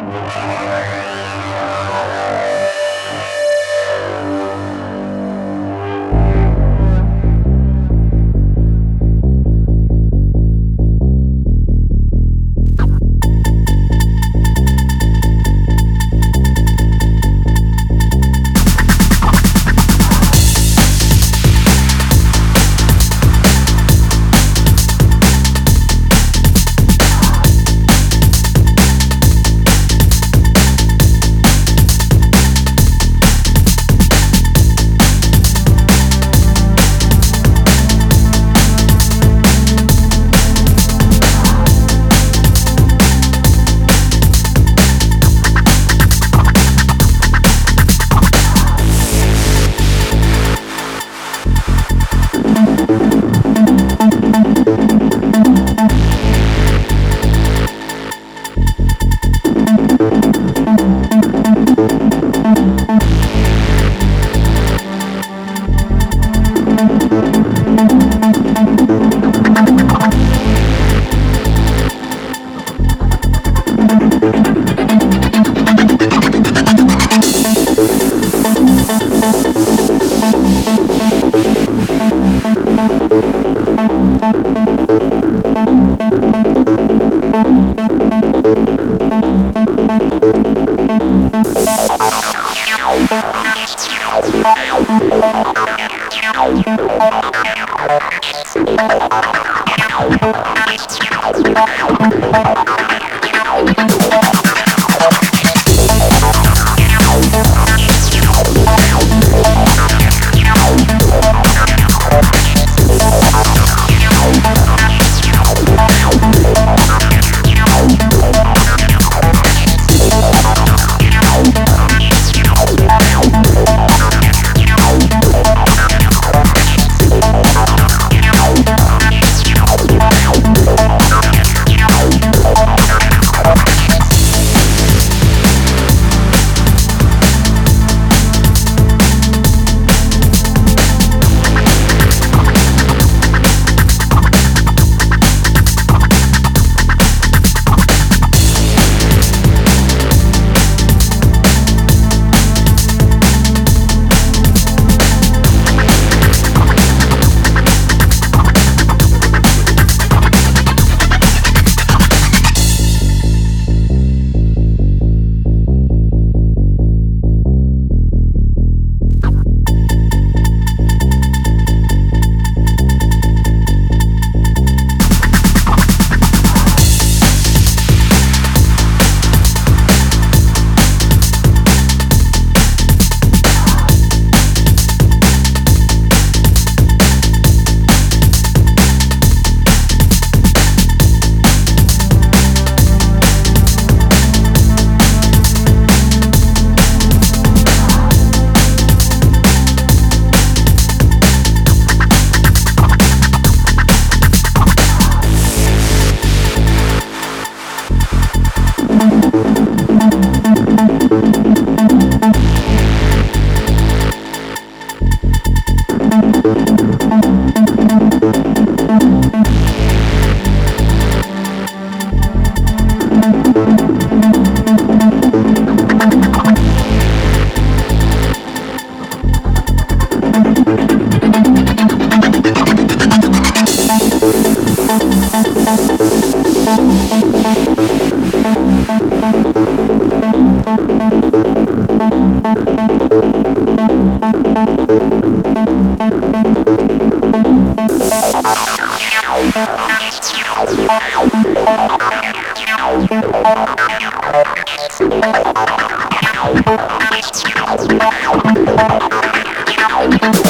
Oh, my God. Thank you.